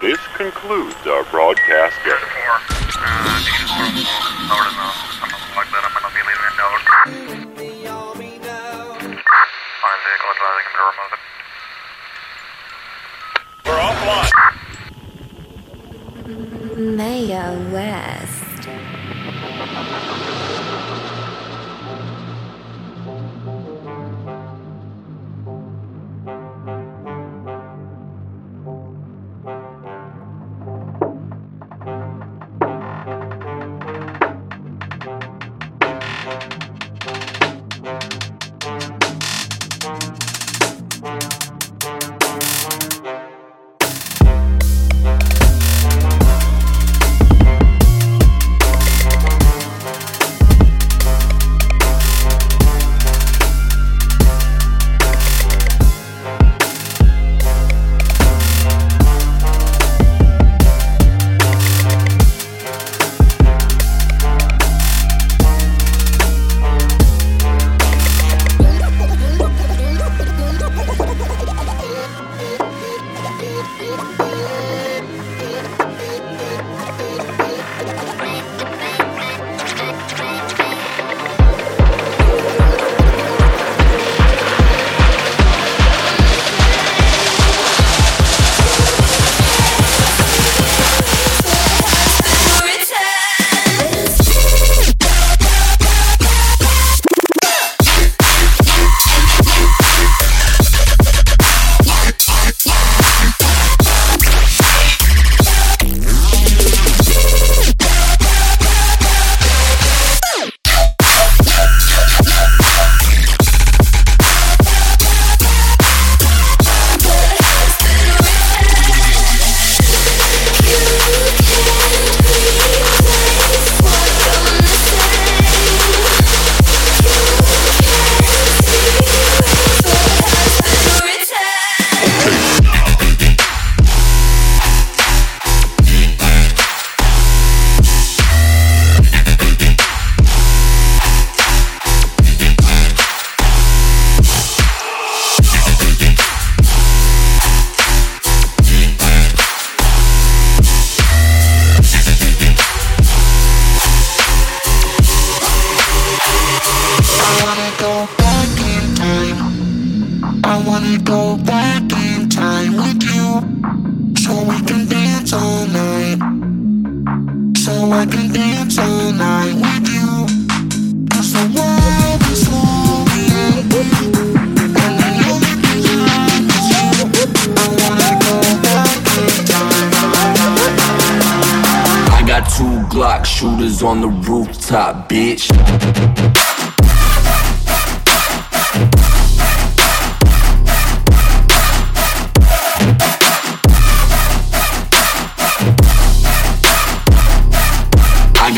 This concludes our broadcast. We're offline. Mayor West.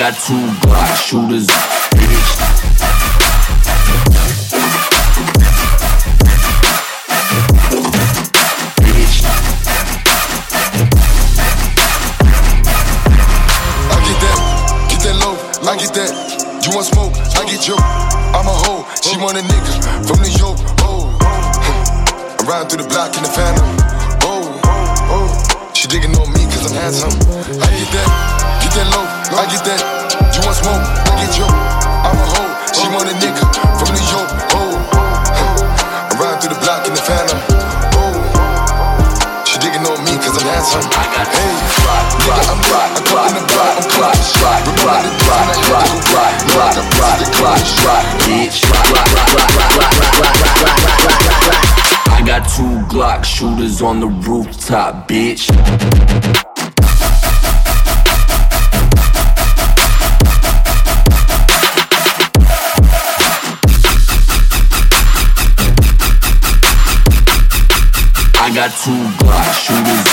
got two Glock shooters. Glock shooters on the rooftop, bitch. I got two Glock shooters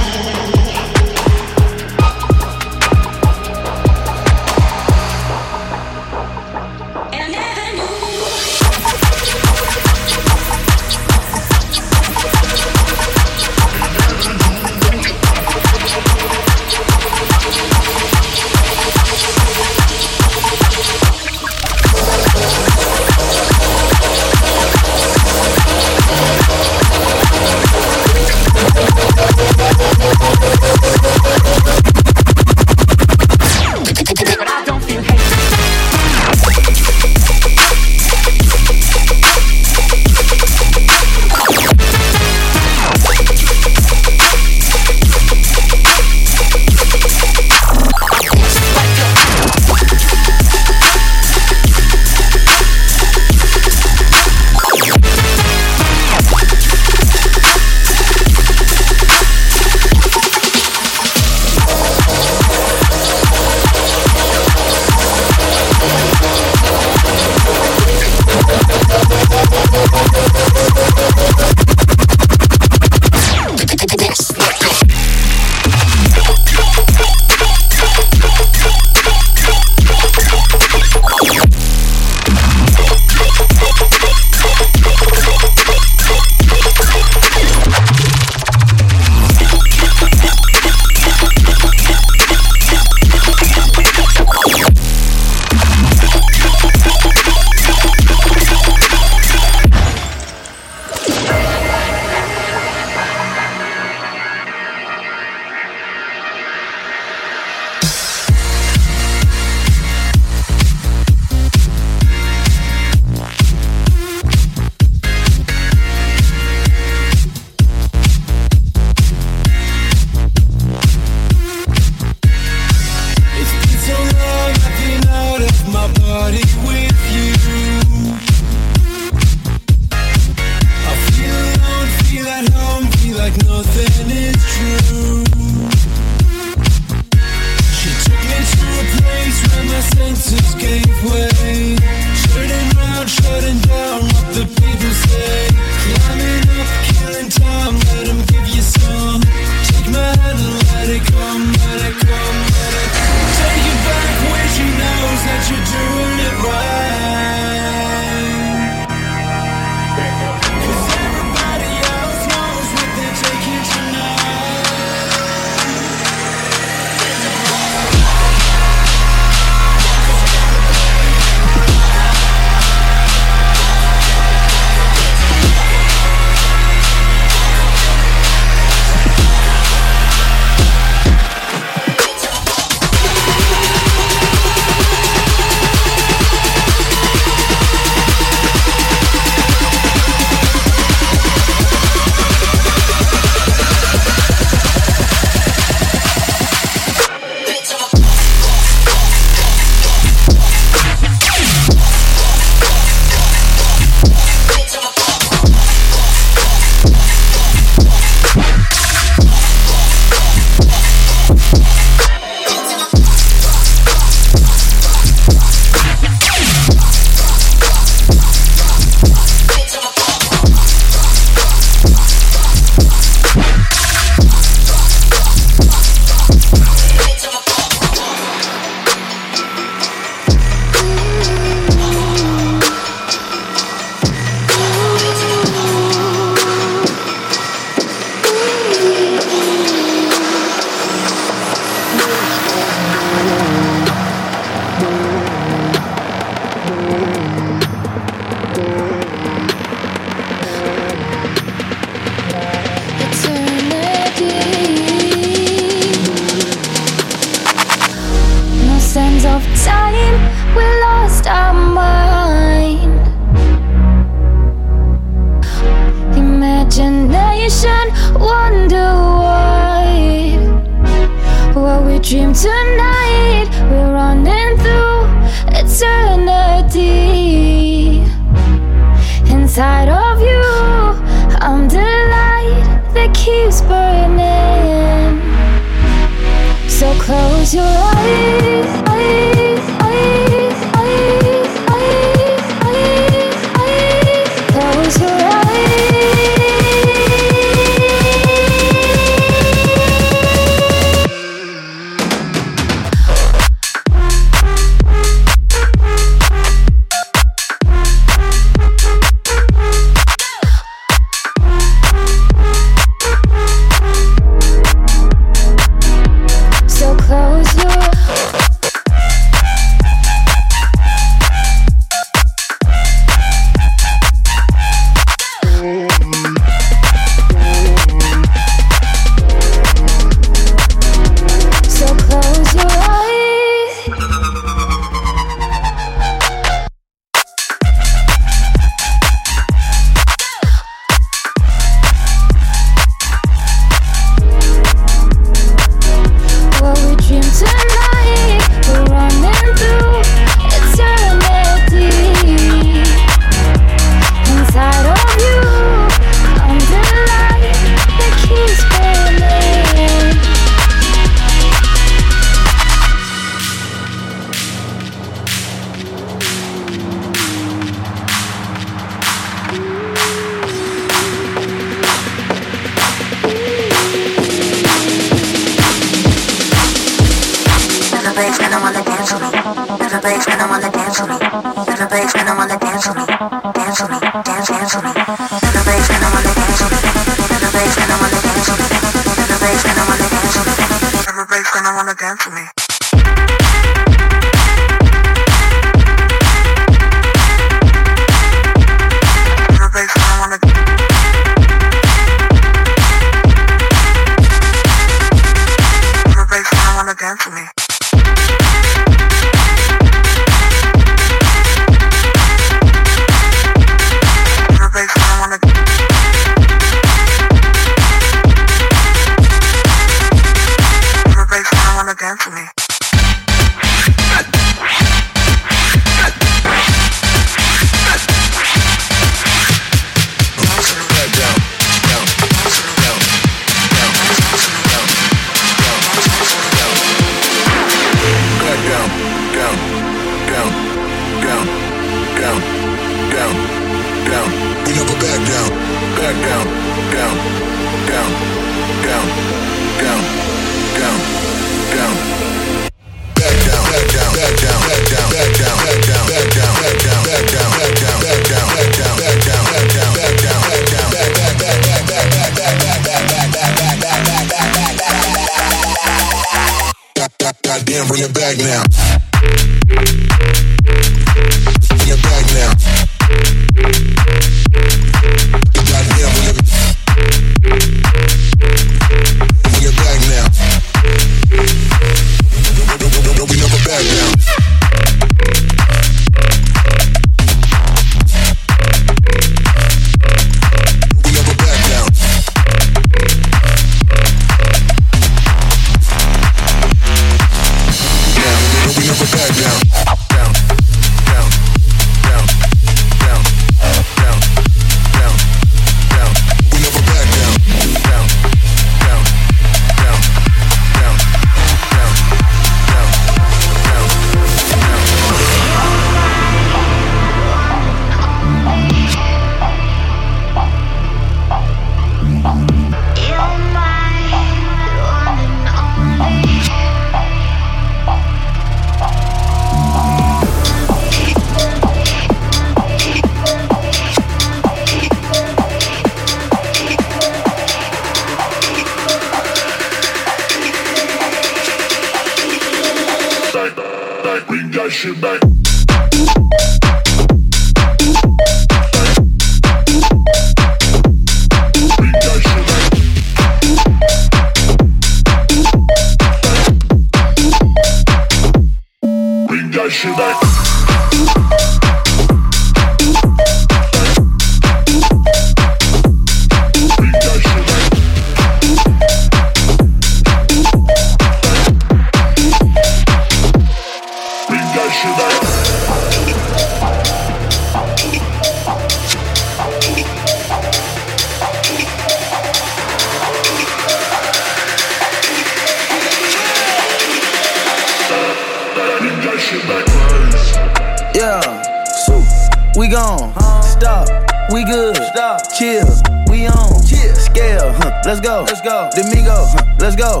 good. Stop. Chill. We on. Chill. Scale. Huh. Let's go. Let's go. Domingo. Huh. Let's go.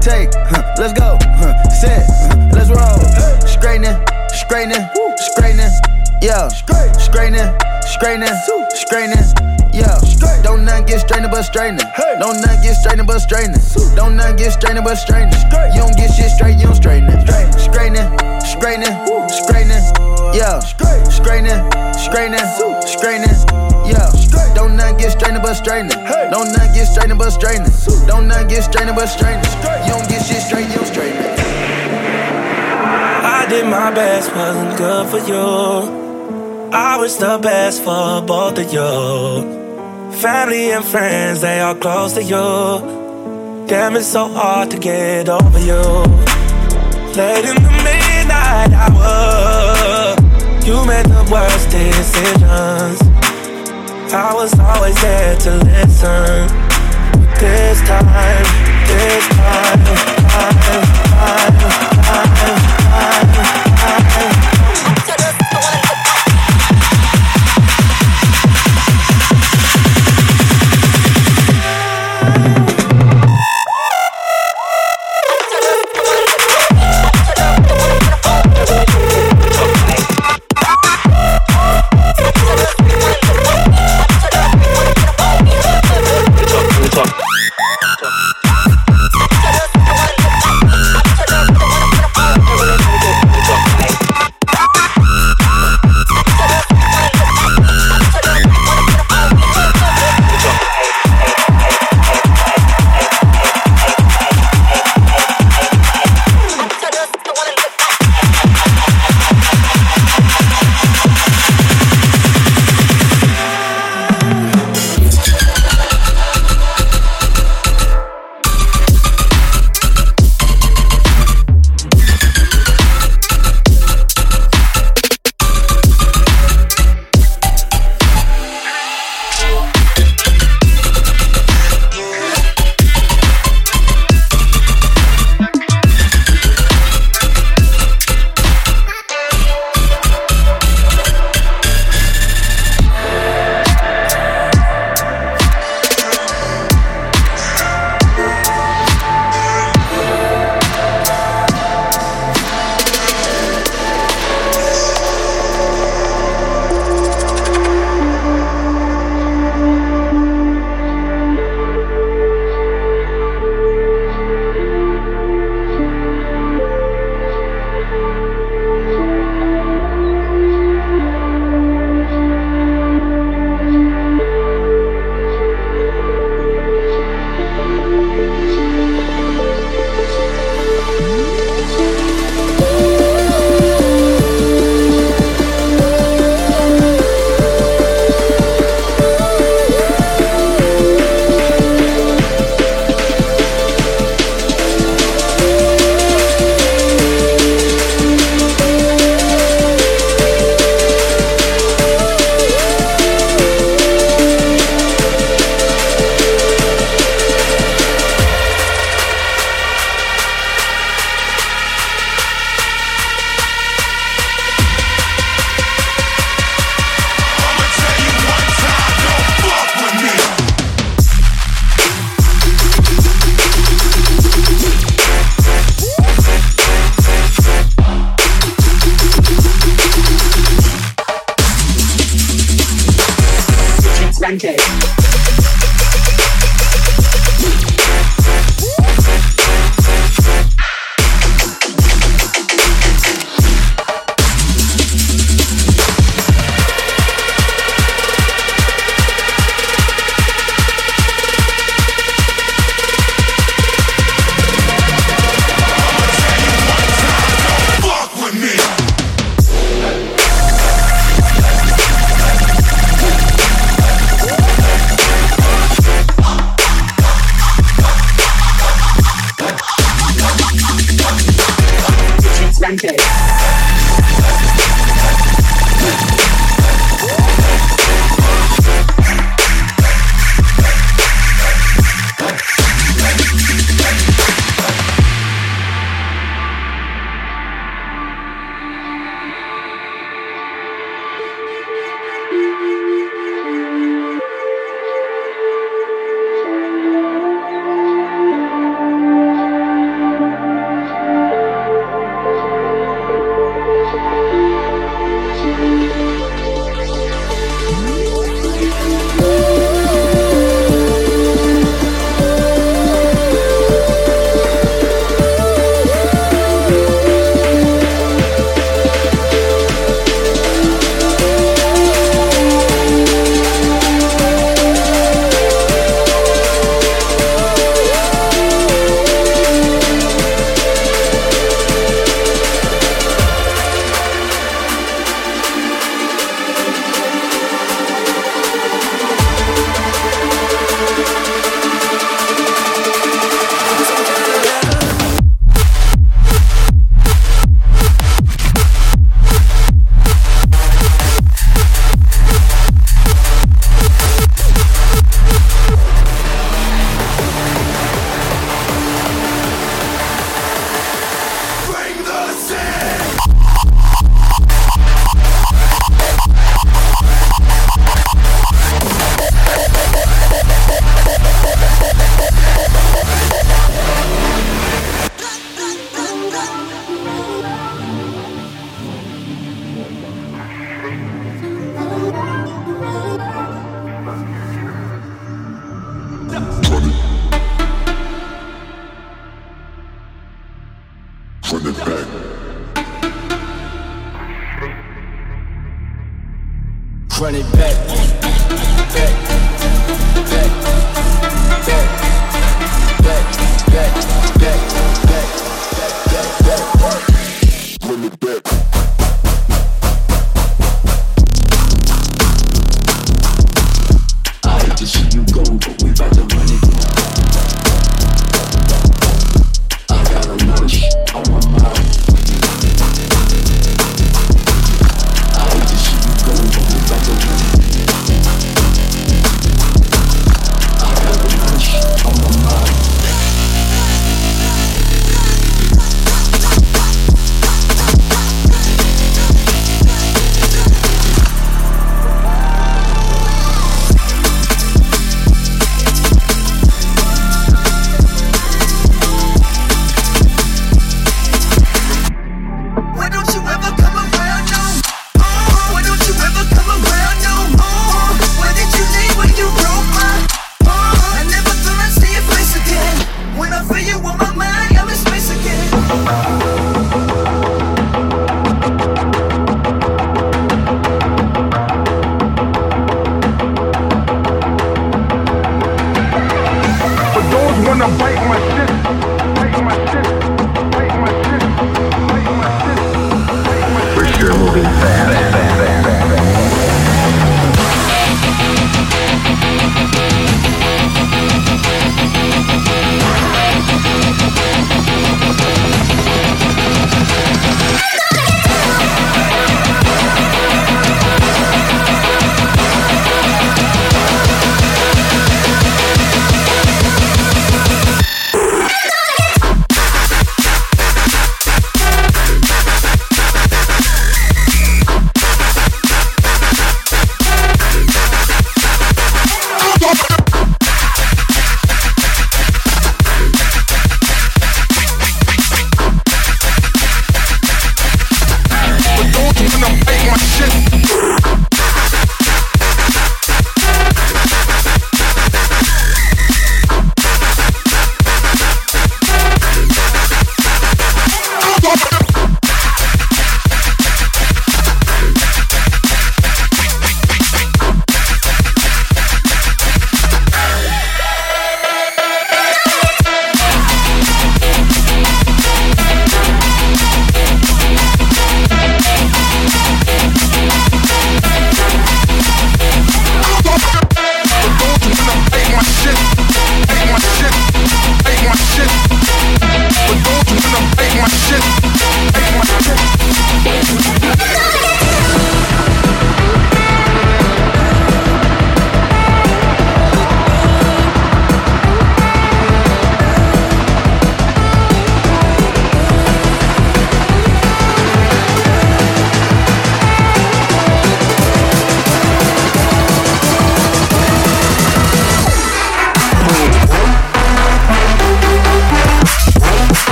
Take. Huh. Let's go. Huh. Set. Huh. Let's roll. Straightening. Straightening. Straightening. Yeah. Straightening. Straightening. Straightening. Yeah. Don't nothing get strained but straightening. Don't nothing get strained but straightening. Don't nothing get strained but straightening. You don't get shit straight, you don't straighten it. Straightening. Straightening. Straightening. Yeah. Straightening. Straightening. Straightening. Yeah. Don't nothing get strained but straightening. Don't nothing get strained but straightening. Don't nothing get strained but straightening. You don't get shit straight, you don't straighten it. I did my best, wasn't good for you. I was the best for both of you. Family and friends, they are close to you. Damn, it's so hard to get over you. Late in the midnight hour, you made the worst decisions. I was always there to listen. This time, this time, time,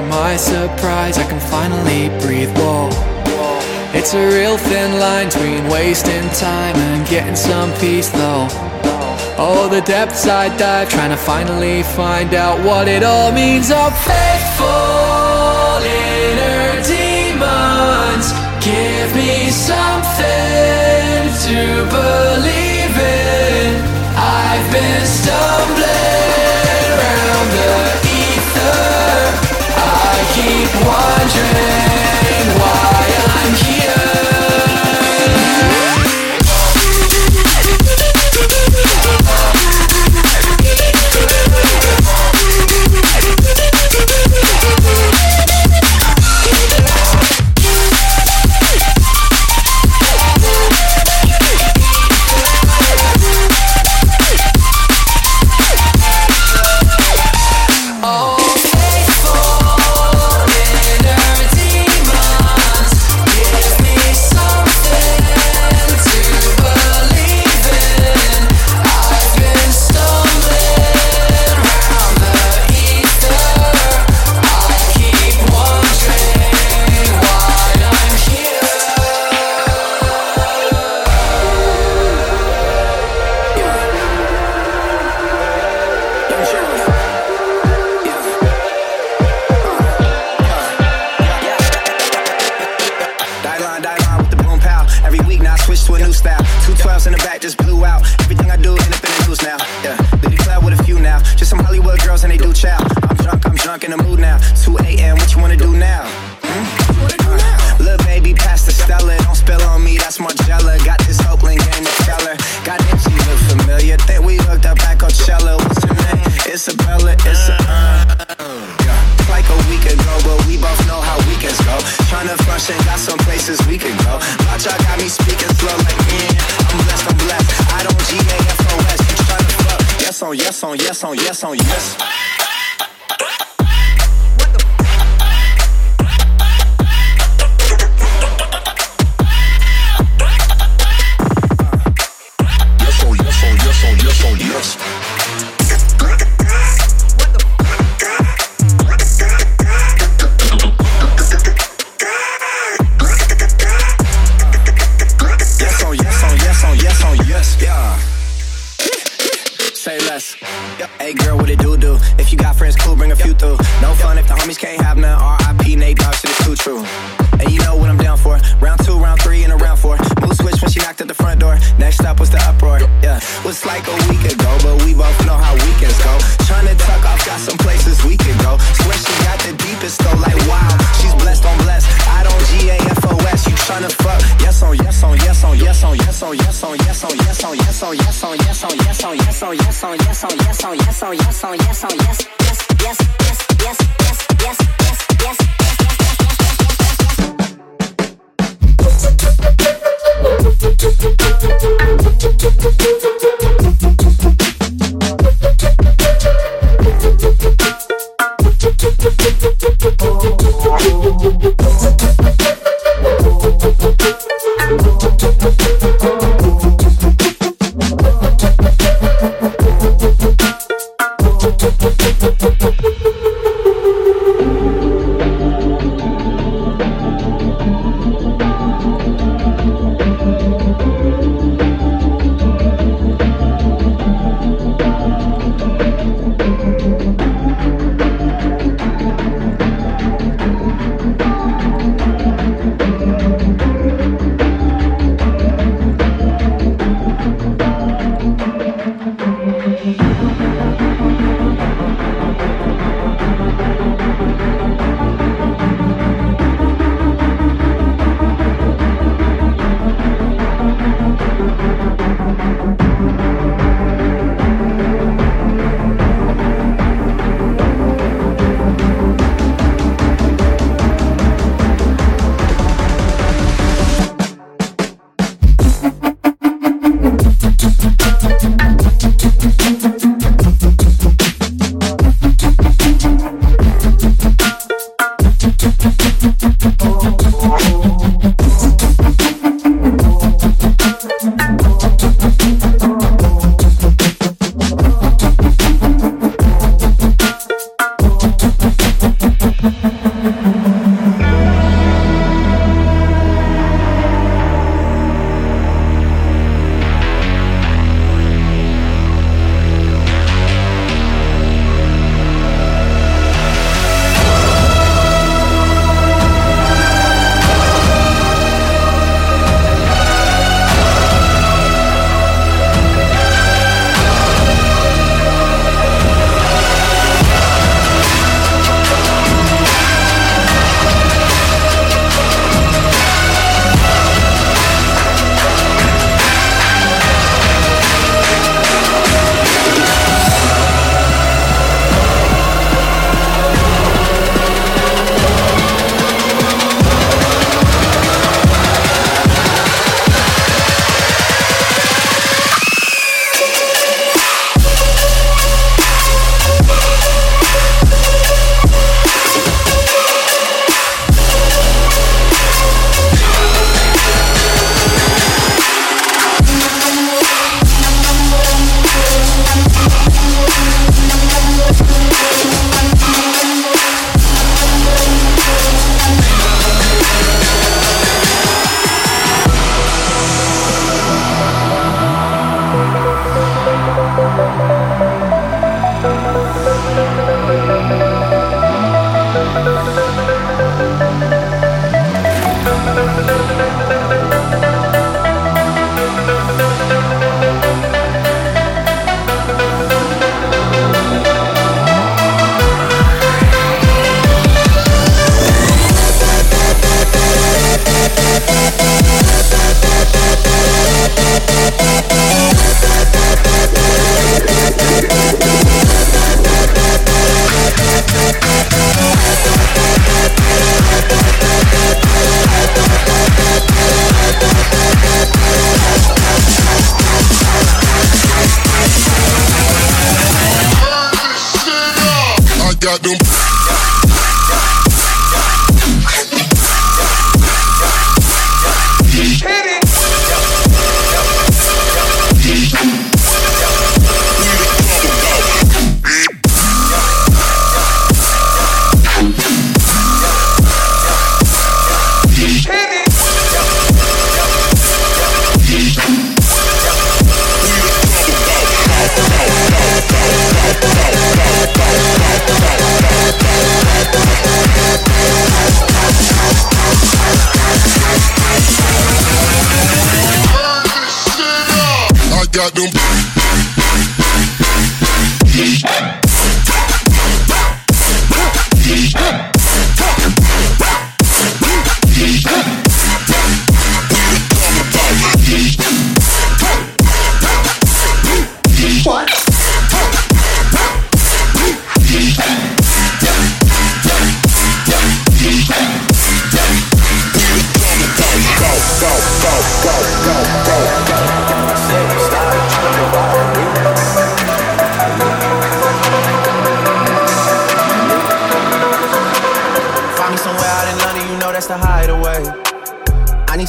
to my surprise, I can finally breathe. Whoa. It's a real thin line between wasting time and getting some peace, though. Oh, the depths I dive, trying to finally find out what it all means. I'm faithful inner demons, give me something to believe in. I've been stumbling around the ether keep wondering why I'm here. on yes on yes.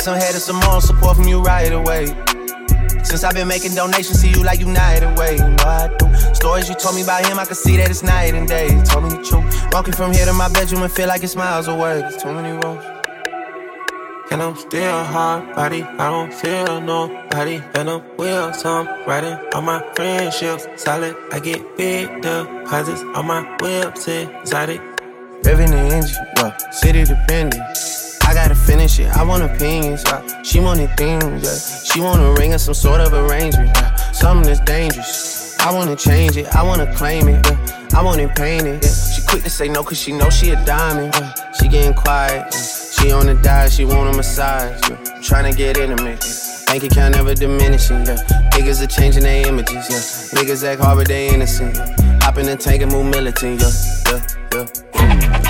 Some head and some more support from you right away. Since I've been making donations to you like United Way, you know I do. Stories you told me about him, I can see that it's night and day. You told me the truth. Walking from here to my bedroom and feel like it's miles away. There's too many roads. And I'm still hard body, I don't feel nobody. And I'm wheels, I'm riding on my friendships. Solid, I get big deposits on my whips, exotic. Revving the engine, yeah, city dependent. I gotta finish it, I want opinions, yeah. She wanted things, yeah. She want a ring or some sort of arrangement, yeah. Something that's dangerous. I wanna change it, I wanna claim it, yeah. I want it painted, yeah. She quick to say no, cause she know she a diamond, yeah. She getting quiet. She on the diet, she want a massage, yeah. Tryna get intimate. Bank account never diminishing, yeah. Niggas are changing their images, yeah. Niggas act hard, but they innocent. Hop in the tank and move militant, yeah, yeah, yeah.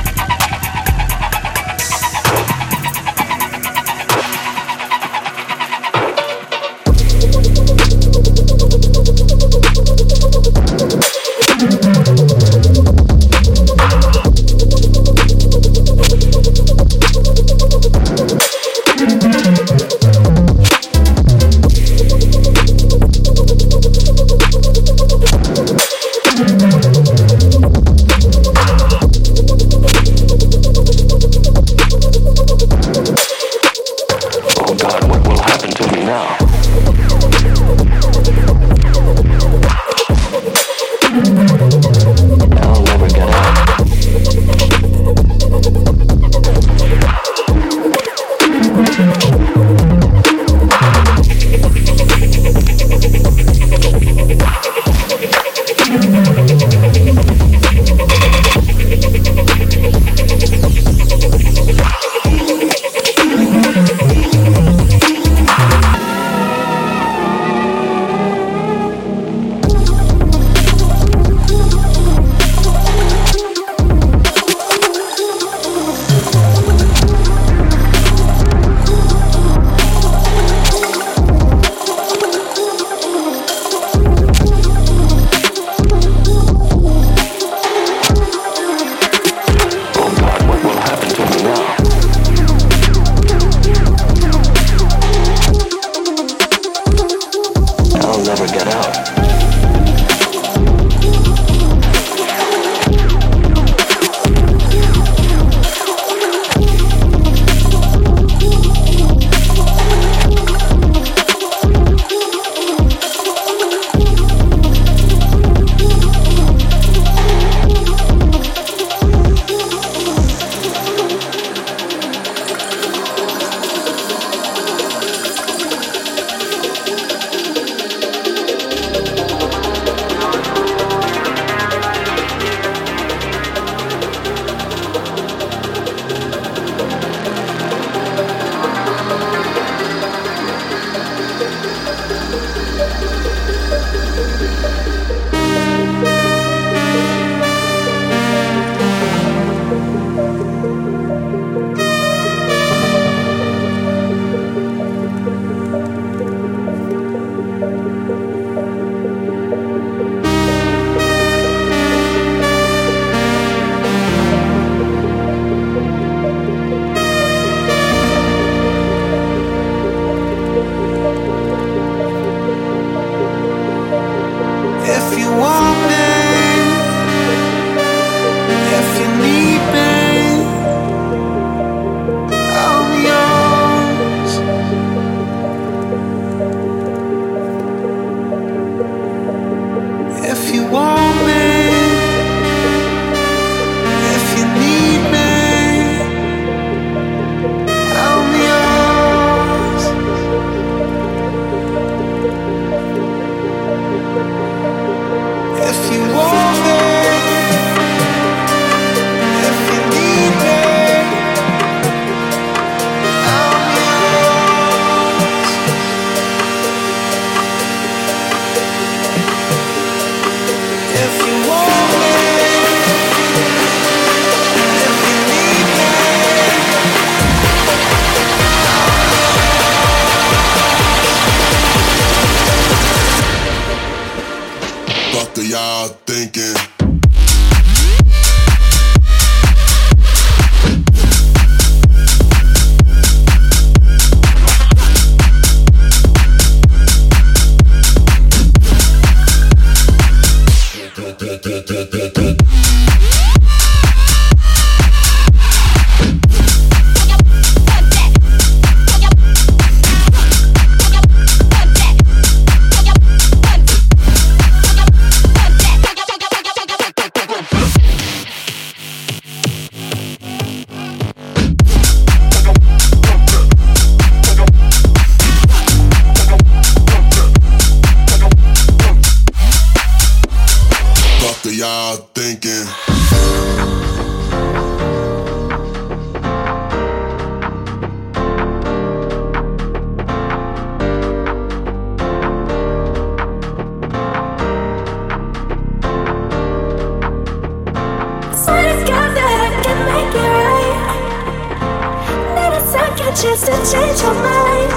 second chance to change your mind.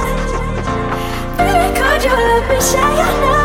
Baby, could you let me share your night?